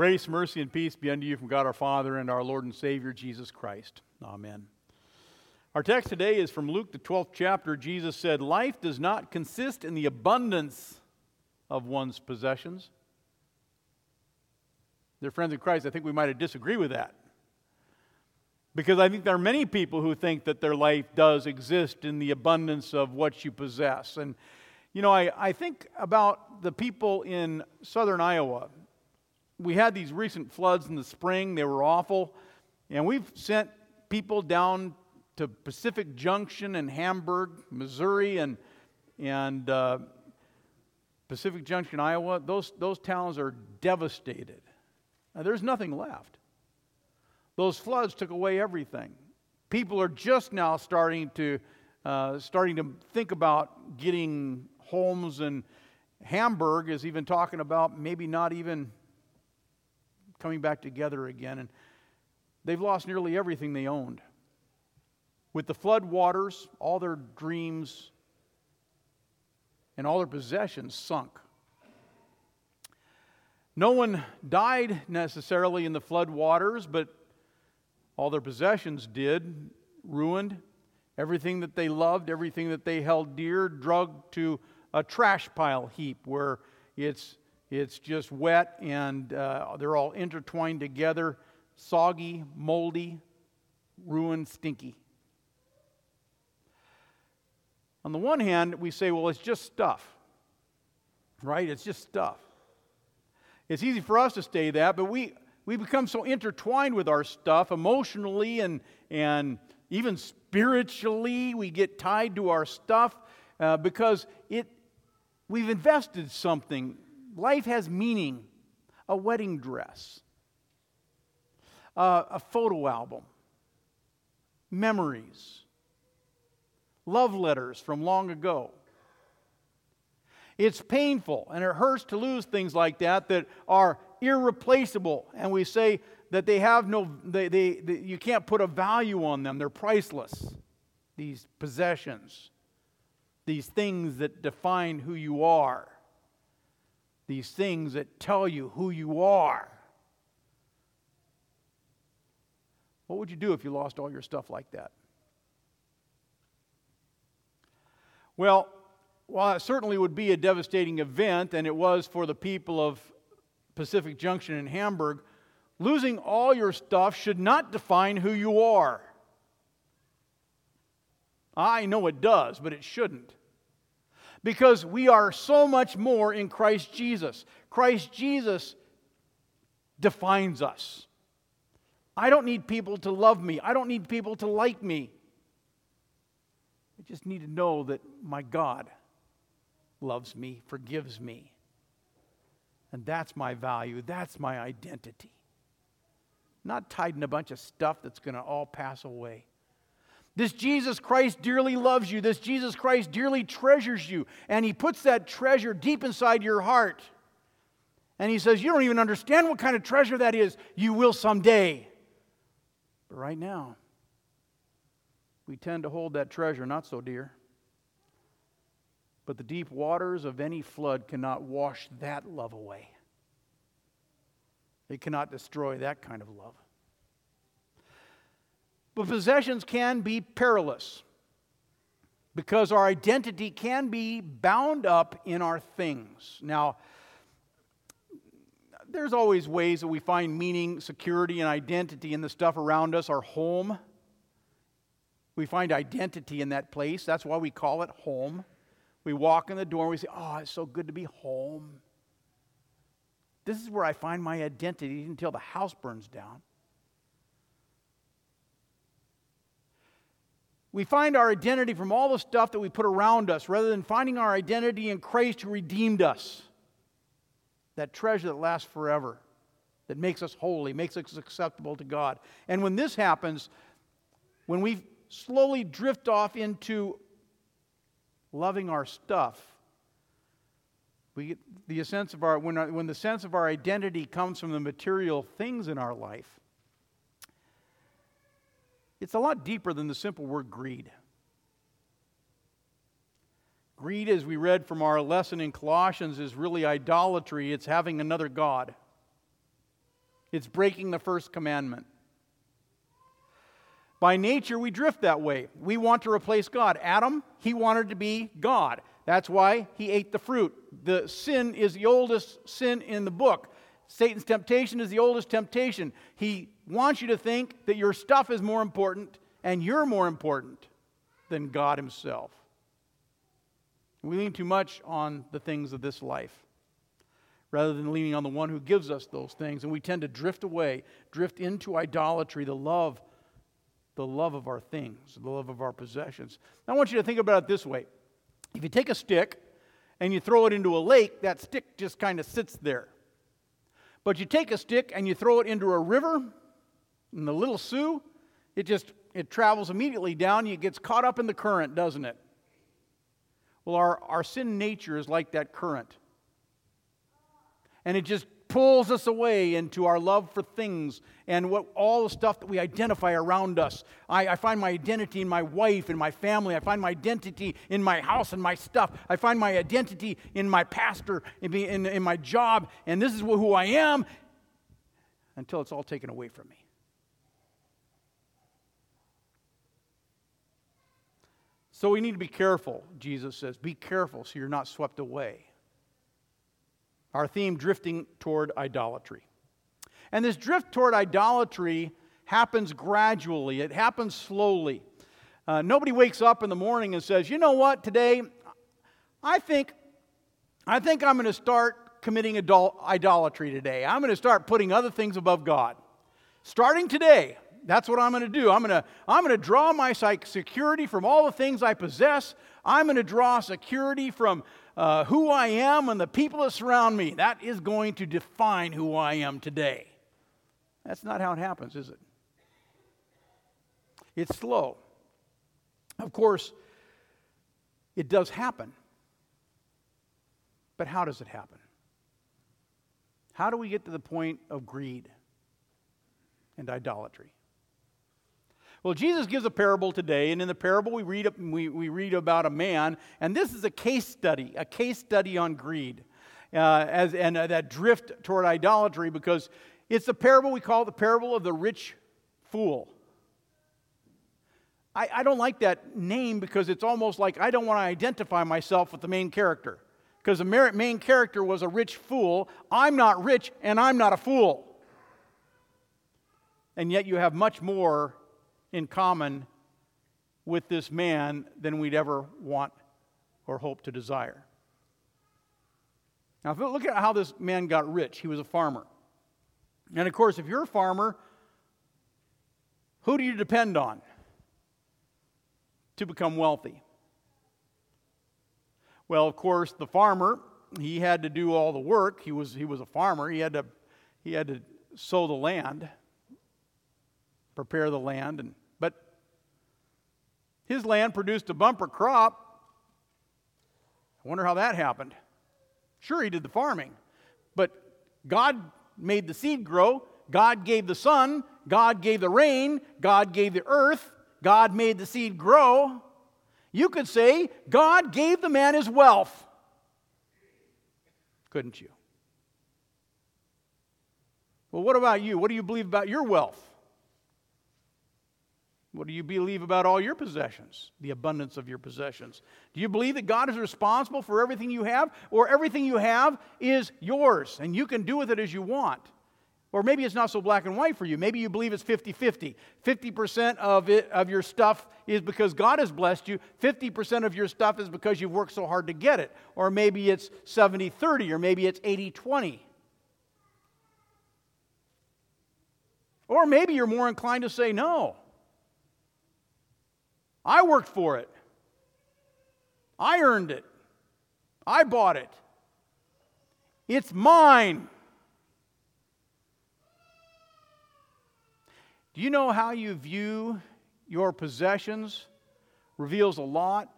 Grace, mercy, and peace be unto you from God our Father and our Lord and Savior Jesus Christ. Amen. Our text today is from Luke, the 12th chapter. Jesus said, Life does not consist in the abundance of one's possessions. Dear friends in Christ, I think we might disagree with that. Because I think there are many people who think that their life does exist in the abundance of what you possess. And, you know, I, I think about the people in southern Iowa. We had these recent floods in the spring, they were awful. And we've sent people down to Pacific Junction and Hamburg, Missouri, and, and uh, Pacific Junction, Iowa. Those, those towns are devastated. Now, there's nothing left. Those floods took away everything. People are just now starting to uh, starting to think about getting homes, and Hamburg is even talking about maybe not even coming back together again. And they've lost nearly everything they owned. With the flood waters, all their dreams and all their possessions sunk. No one died necessarily in the flood waters, but all their possessions did, ruined. Everything that they loved, everything that they held dear, drugged to a trash pile heap where it's, it's just wet and uh, they're all intertwined together, soggy, moldy, ruined, stinky. On the one hand, we say, well, it's just stuff, right? It's just stuff. It's easy for us to say that, but we, we become so intertwined with our stuff emotionally and, and even spiritually. We get tied to our stuff uh, because it, we've invested something. Life has meaning. A wedding dress, uh, a photo album, memories, love letters from long ago. It's painful and it hurts to lose things like that that are irreplaceable. And we say that they have no, they, they, they, you can't put a value on them. They're priceless, these possessions, these things that define who you are, these things that tell you who you are. What would you do if you lost all your stuff like that? Well, while it certainly would be a devastating event, and it was for the people of Pacific Junction in Hamburg, losing all your stuff should not define who you are. I know it does, but it shouldn't. Because we are so much more in Christ Jesus. Christ Jesus defines us. I don't need people to love me, I don't need people to like me. I just need to know that my God loves me, forgives me, and that's my value. That's my identity. Not tied in a bunch of stuff that's going to all pass away. This Jesus Christ dearly loves you. This Jesus Christ dearly treasures you. And He puts that treasure deep inside your heart. And He says, You don't even understand what kind of treasure that is. You will someday. But right now, we tend to hold that treasure not so dear. But the deep waters of any flood cannot wash that love away. It cannot destroy that kind of love. But possessions can be perilous because our identity can be bound up in our things. Now, there's always ways that we find meaning, security, and identity in the stuff around us, our home. We find identity in that place. That's why we call it home. We walk in the door and we say, Oh, it's so good to be home. This is where I find my identity until the house burns down. We find our identity from all the stuff that we put around us rather than finding our identity in Christ who redeemed us. That treasure that lasts forever, that makes us holy, makes us acceptable to God. And when this happens, when we slowly drift off into loving our stuff. We the sense of our, when, our, when the sense of our identity comes from the material things in our life, it's a lot deeper than the simple word greed. Greed, as we read from our lesson in Colossians, is really idolatry. It's having another God. It's breaking the first commandment. By nature, we drift that way. We want to replace God. Adam, he wanted to be God. That's why he ate the fruit. The sin is the oldest sin in the book. Satan's temptation is the oldest temptation. He wants you to think that your stuff is more important and you're more important than God Himself. We lean too much on the things of this life rather than leaning on the one who gives us those things. And we tend to drift away, drift into idolatry, the love, the love of our things, the love of our possessions. I want you to think about it this way. If you take a stick and you throw it into a lake, that stick just kind of sits there. But you take a stick and you throw it into a river, in the Little Sioux, it just it travels immediately down. It gets caught up in the current, doesn't it? Well, our, our sin nature is like that current. And it just pulls us away into our love for things and what all the stuff that we identify around us. I, I, find my identity in my wife and my family. I find my identity in my house and my stuff. I find my identity in my pastor, in, in, in my job, and this is who I am until it's all taken away from me. So we need to be careful, Jesus says. Be careful so you're not swept away. Our theme drifting toward idolatry. And this drift toward idolatry happens gradually, it happens slowly. Uh, nobody wakes up in the morning and says, you know what, today, I think, I think I'm going to start committing adult idolatry today. I'm going to start putting other things above God. Starting today, that's what I'm going to do. I'm going to, I'm going to draw my security from all the things I possess. I'm going to draw security from uh, who I am and the people that surround me. That is going to define who I am today. That's not how it happens, is it? It's slow. Of course, it does happen. But how does it happen? How do we get to the point of greed and idolatry? Well, Jesus gives a parable today, and in the parable we read, we, we read about a man, and this is a case study, a case study on greed uh, as, and uh, that drift toward idolatry because it's a parable we call the parable of the rich fool. I, I don't like that name because it's almost like I don't want to identify myself with the main character because the main character was a rich fool. I'm not rich, and I'm not a fool. And yet you have much more in common with this man than we'd ever want or hope to desire. Now, look at how this man got rich. He was a farmer. And of course, if you're a farmer, who do you depend on to become wealthy? Well, of course, the farmer, he had to do all the work. He was, he was a farmer. He had to, he had to sow the land, prepare the land, and his land produced a bumper crop. I wonder how that happened. Sure, he did the farming, but God made the seed grow. God gave the sun. God gave the rain. God gave the earth. God made the seed grow. You could say God gave the man his wealth. Couldn't you? Well, what about you? What do you believe about your wealth? What do you believe about all your possessions, the abundance of your possessions? Do you believe that God is responsible for everything you have, or everything you have is yours and you can do with it as you want? Or maybe it's not so black and white for you. Maybe you believe it's 50 50. 50% of, it, of your stuff is because God has blessed you, 50% of your stuff is because you've worked so hard to get it. Or maybe it's 70 30, or maybe it's 80 20. Or maybe you're more inclined to say no. I worked for it. I earned it. I bought it. It's mine. Do you know how you view your possessions reveals a lot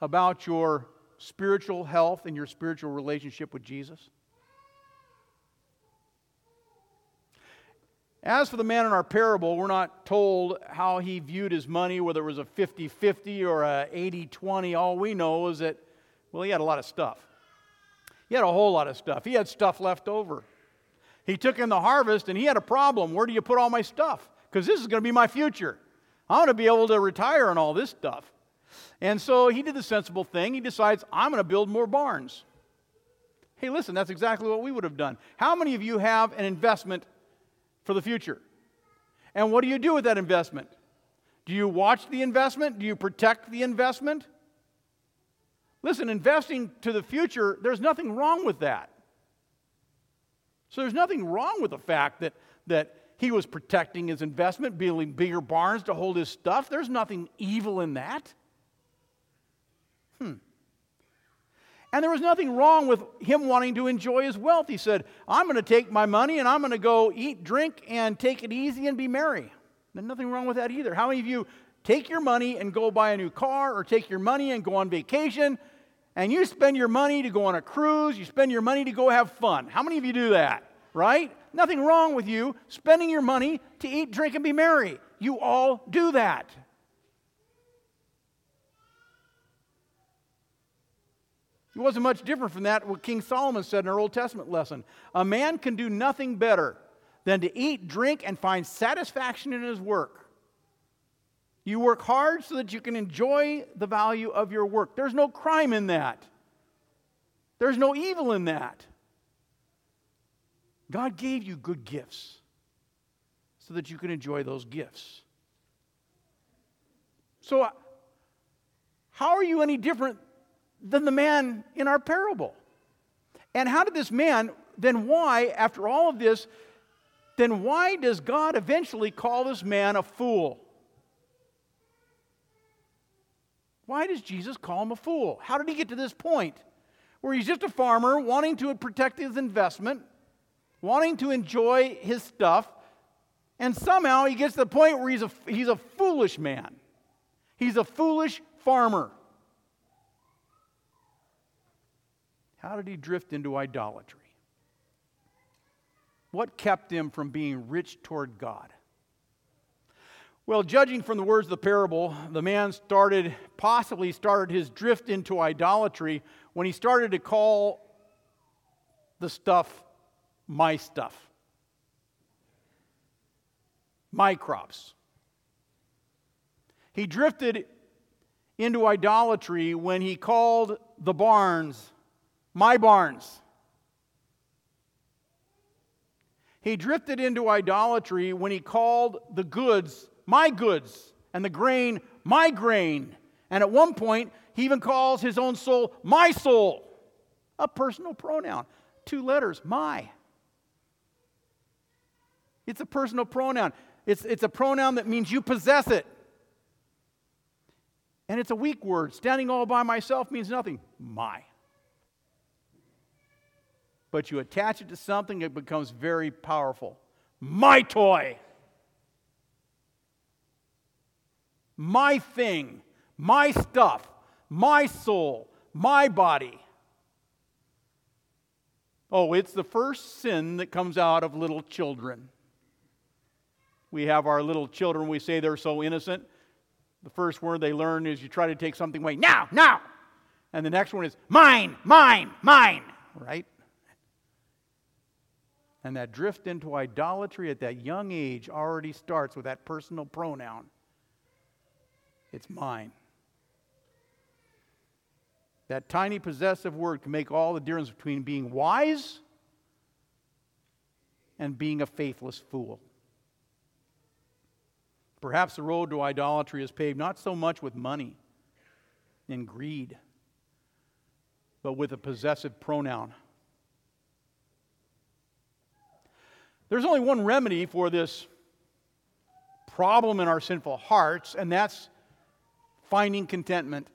about your spiritual health and your spiritual relationship with Jesus? As for the man in our parable, we're not told how he viewed his money, whether it was a 50 50 or a 80 20. All we know is that, well, he had a lot of stuff. He had a whole lot of stuff. He had stuff left over. He took in the harvest and he had a problem. Where do you put all my stuff? Because this is going to be my future. I want to be able to retire on all this stuff. And so he did the sensible thing. He decides, I'm going to build more barns. Hey, listen, that's exactly what we would have done. How many of you have an investment for the future? And what do you do with that investment? Do you watch the investment? Do you protect the investment? Listen, investing to the future, there's nothing wrong with that. So there's nothing wrong with the fact that, that he was protecting his investment, building bigger barns to hold his stuff. There's nothing evil in that. Hmm. And there was nothing wrong with him wanting to enjoy his wealth. He said, I'm going to take my money and I'm going to go eat, drink, and take it easy and be merry. There's nothing wrong with that either. How many of you take your money and go buy a new car or take your money and go on vacation and you spend your money to go on a cruise, you spend your money to go have fun? How many of you do that? Right? Nothing wrong with you spending your money to eat, drink, and be merry. You all do that. It wasn't much different from that what King Solomon said in our Old Testament lesson. A man can do nothing better than to eat, drink, and find satisfaction in his work. You work hard so that you can enjoy the value of your work. There's no crime in that. There's no evil in that. God gave you good gifts so that you can enjoy those gifts. So, how are you any different than the man in our parable. And how did this man, then why, after all of this, then why does God eventually call this man a fool? Why does Jesus call him a fool? How did he get to this point where he's just a farmer wanting to protect his investment, wanting to enjoy his stuff, and somehow he gets to the point where he's a, he's a foolish man? He's a foolish farmer. How did he drift into idolatry? What kept him from being rich toward God? Well, judging from the words of the parable, the man started, possibly started his drift into idolatry when he started to call the stuff my stuff, my crops. He drifted into idolatry when he called the barns my barns. He drifted into idolatry when he called the goods my goods and the grain my grain. And at one point, he even calls his own soul my soul, a personal pronoun, two letters, my. It's a personal pronoun. It's, it's a pronoun that means you possess it. And it's a weak word. Standing all by myself means nothing. My but you attach it to something, it becomes very powerful. My toy. My thing. My stuff. My soul. My body. Oh, it's the first sin that comes out of little children. We have our little children, we say they're so innocent. The first word they learn is you try to take something away. Now, now. And the next one is mine, mine, mine, right? And that drift into idolatry at that young age already starts with that personal pronoun. It's mine. That tiny possessive word can make all the difference between being wise and being a faithless fool. Perhaps the road to idolatry is paved not so much with money and greed, but with a possessive pronoun. There's only one remedy for this problem in our sinful hearts, and that's finding contentment.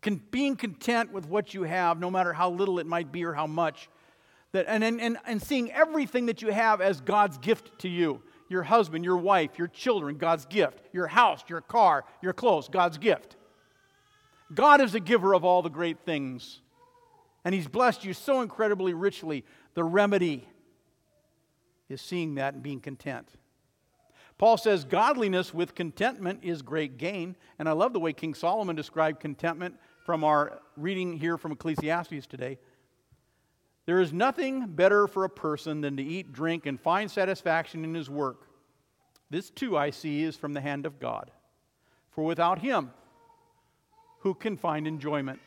Con- being content with what you have, no matter how little it might be or how much. That, and, and, and seeing everything that you have as God's gift to you your husband, your wife, your children, God's gift, your house, your car, your clothes, God's gift. God is the giver of all the great things. And He's blessed you so incredibly richly. The remedy is seeing that and being content. Paul says, Godliness with contentment is great gain. And I love the way King Solomon described contentment from our reading here from Ecclesiastes today. There is nothing better for a person than to eat, drink, and find satisfaction in his work. This too I see is from the hand of God. For without him, who can find enjoyment?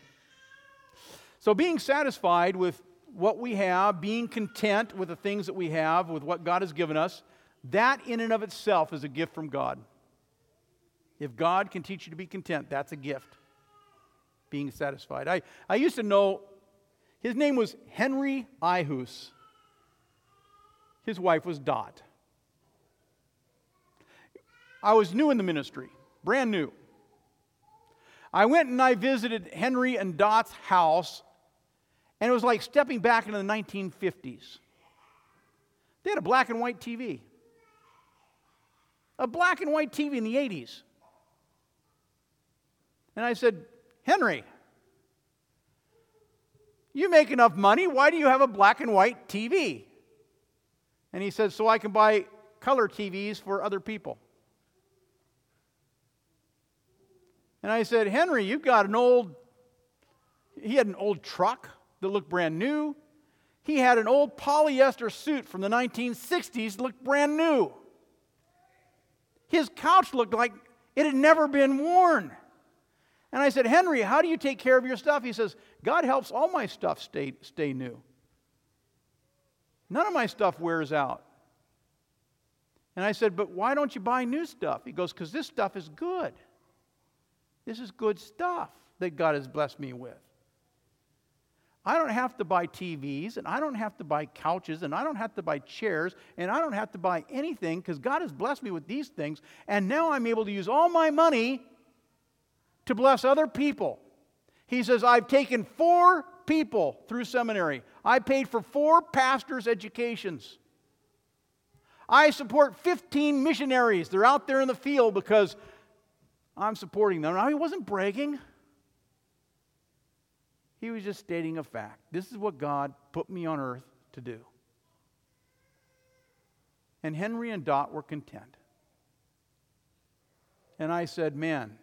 So, being satisfied with what we have, being content with the things that we have, with what God has given us, that in and of itself is a gift from God. If God can teach you to be content, that's a gift. Being satisfied. I, I used to know his name was Henry Ihus. His wife was Dot. I was new in the ministry, brand new. I went and I visited Henry and Dot's house, and it was like stepping back into the 1950s. They had a black and white TV. A black and white TV in the 80s. And I said, Henry, you make enough money. Why do you have a black and white TV? And he said, So I can buy color TVs for other people. And I said, Henry, you've got an old, he had an old truck that looked brand new. He had an old polyester suit from the 1960s that looked brand new. His couch looked like it had never been worn. And I said, Henry, how do you take care of your stuff? He says, God helps all my stuff stay, stay new. None of my stuff wears out. And I said, But why don't you buy new stuff? He goes, Because this stuff is good. This is good stuff that God has blessed me with. I don't have to buy TVs, and I don't have to buy couches, and I don't have to buy chairs, and I don't have to buy anything because God has blessed me with these things. And now I'm able to use all my money to bless other people. He says, I've taken four people through seminary, I paid for four pastors' educations. I support 15 missionaries. They're out there in the field because I'm supporting them. Now, he wasn't bragging, he was just stating a fact. This is what God put me on earth to do. And Henry and Dot were content. And I said, Man,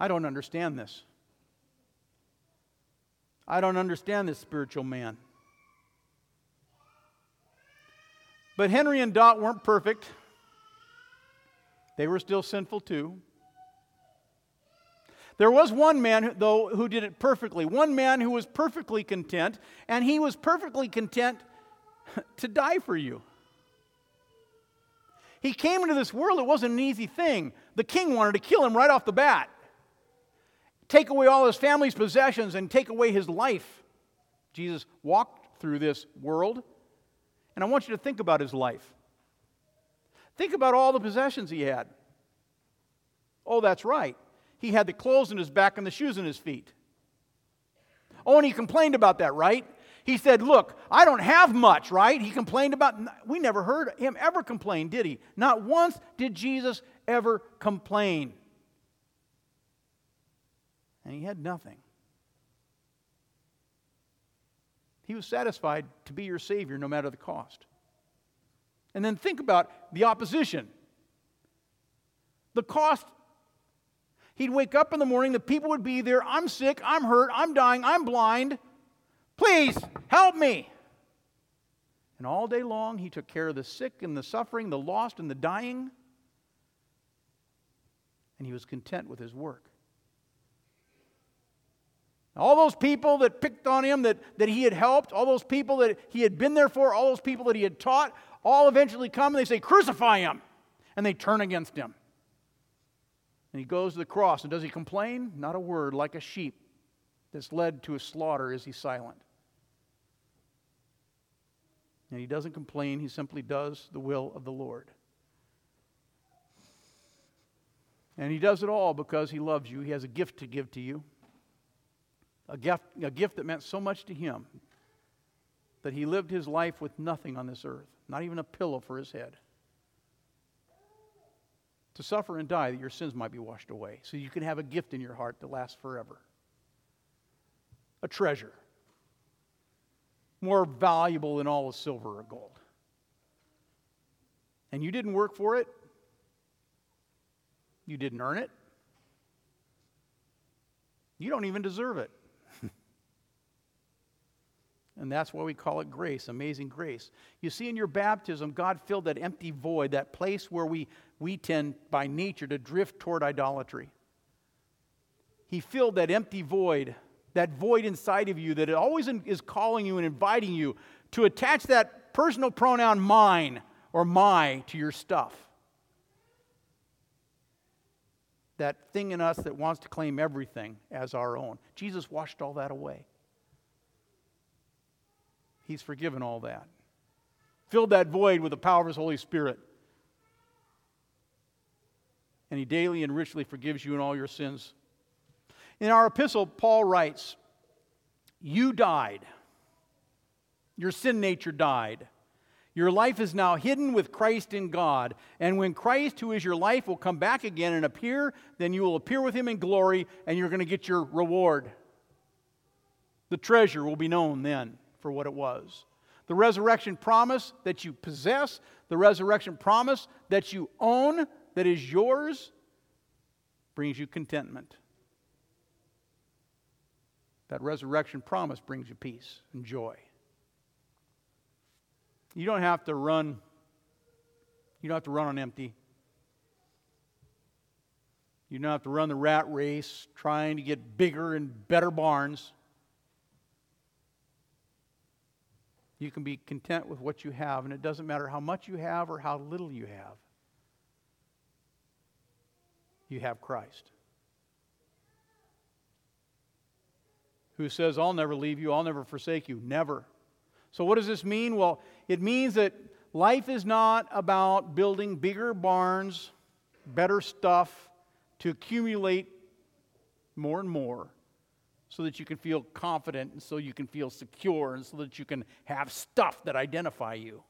I don't understand this. I don't understand this spiritual man. But Henry and Dot weren't perfect. They were still sinful too. There was one man, though, who did it perfectly. One man who was perfectly content, and he was perfectly content to die for you. He came into this world, it wasn't an easy thing. The king wanted to kill him right off the bat take away all his family's possessions and take away his life. Jesus walked through this world, and I want you to think about his life. Think about all the possessions he had. Oh, that's right. He had the clothes in his back and the shoes in his feet. Oh, and he complained about that, right? He said, Look, I don't have much, right? He complained about, we never heard him ever complain, did he? Not once did Jesus ever complain and he had nothing. He was satisfied to be your Savior no matter the cost. And then think about the opposition. The cost. He'd wake up in the morning, the people would be there. I'm sick, I'm hurt, I'm dying, I'm blind. Please help me. And all day long, he took care of the sick and the suffering, the lost and the dying. And he was content with his work. All those people that picked on him, that, that he had helped, all those people that he had been there for, all those people that he had taught, all eventually come and they say, Crucify him! And they turn against him. And he goes to the cross. And does he complain? Not a word, like a sheep that's led to a slaughter is he silent. And he doesn't complain, he simply does the will of the Lord. And he does it all because he loves you. He has a gift to give to you a gift, a gift that meant so much to him that he lived his life with nothing on this earth, not even a pillow for his head. To suffer and die that your sins might be washed away, so you can have a gift in your heart that lasts forever. A treasure, more valuable than all the silver or gold. And you didn't work for it, you didn't earn it, you don't even deserve it. And that's why we call it grace, amazing grace. You see, in your baptism, God filled that empty void, that place where we, we tend by nature to drift toward idolatry. He filled that empty void, that void inside of you that always is calling you and inviting you to attach that personal pronoun mine or my to your stuff. That thing in us that wants to claim everything as our own. Jesus washed all that away. He's forgiven all that. Filled that void with the power of His Holy Spirit. And He daily and richly forgives you in all your sins. In our epistle, Paul writes, You died. Your sin nature died. Your life is now hidden with Christ in God. And when Christ, who is your life, will come back again and appear, then you will appear with him in glory and you're going to get your reward. The treasure will be known then for what it was. The resurrection promise that you possess, the resurrection promise that you own, that is yours, brings you contentment. That resurrection promise brings you peace and joy. You don't have to run, you don't have to run on empty. You don't have to run the rat race trying to get bigger and better barns. You can be content with what you have, and it doesn't matter how much you have or how little you have. You have Christ. Who says, I'll never leave you, I'll never forsake you. Never. So, what does this mean? Well, it means that life is not about building bigger barns, better stuff to accumulate more and more so that you can feel confident and so you can feel secure and so that you can have stuff that identify you.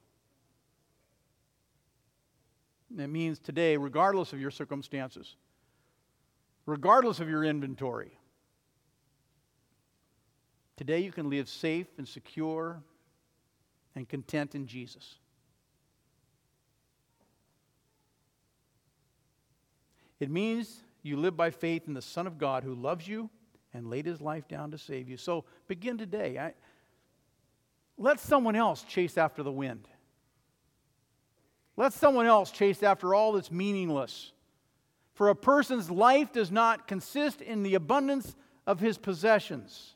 It means today, regardless of your circumstances, regardless of your inventory, today you can live safe and secure and content in Jesus. It means you live by faith in the Son of God who loves you and laid his life down to save you. So begin today. I, let someone else chase after the wind. Let someone else chase after all that's meaningless. For a person's life does not consist in the abundance of his possessions.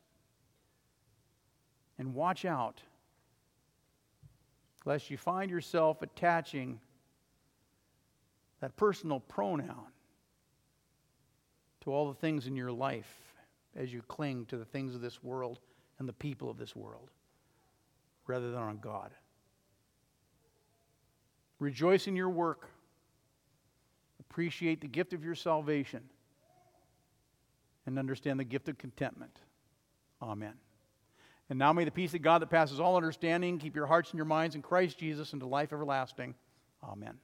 And watch out, lest you find yourself attaching that personal pronoun to all the things in your life as you cling to the things of this world and the people of this world rather than on God. Rejoice in your work. Appreciate the gift of your salvation. And understand the gift of contentment. Amen. And now may the peace of God that passes all understanding keep your hearts and your minds in Christ Jesus into life everlasting. Amen.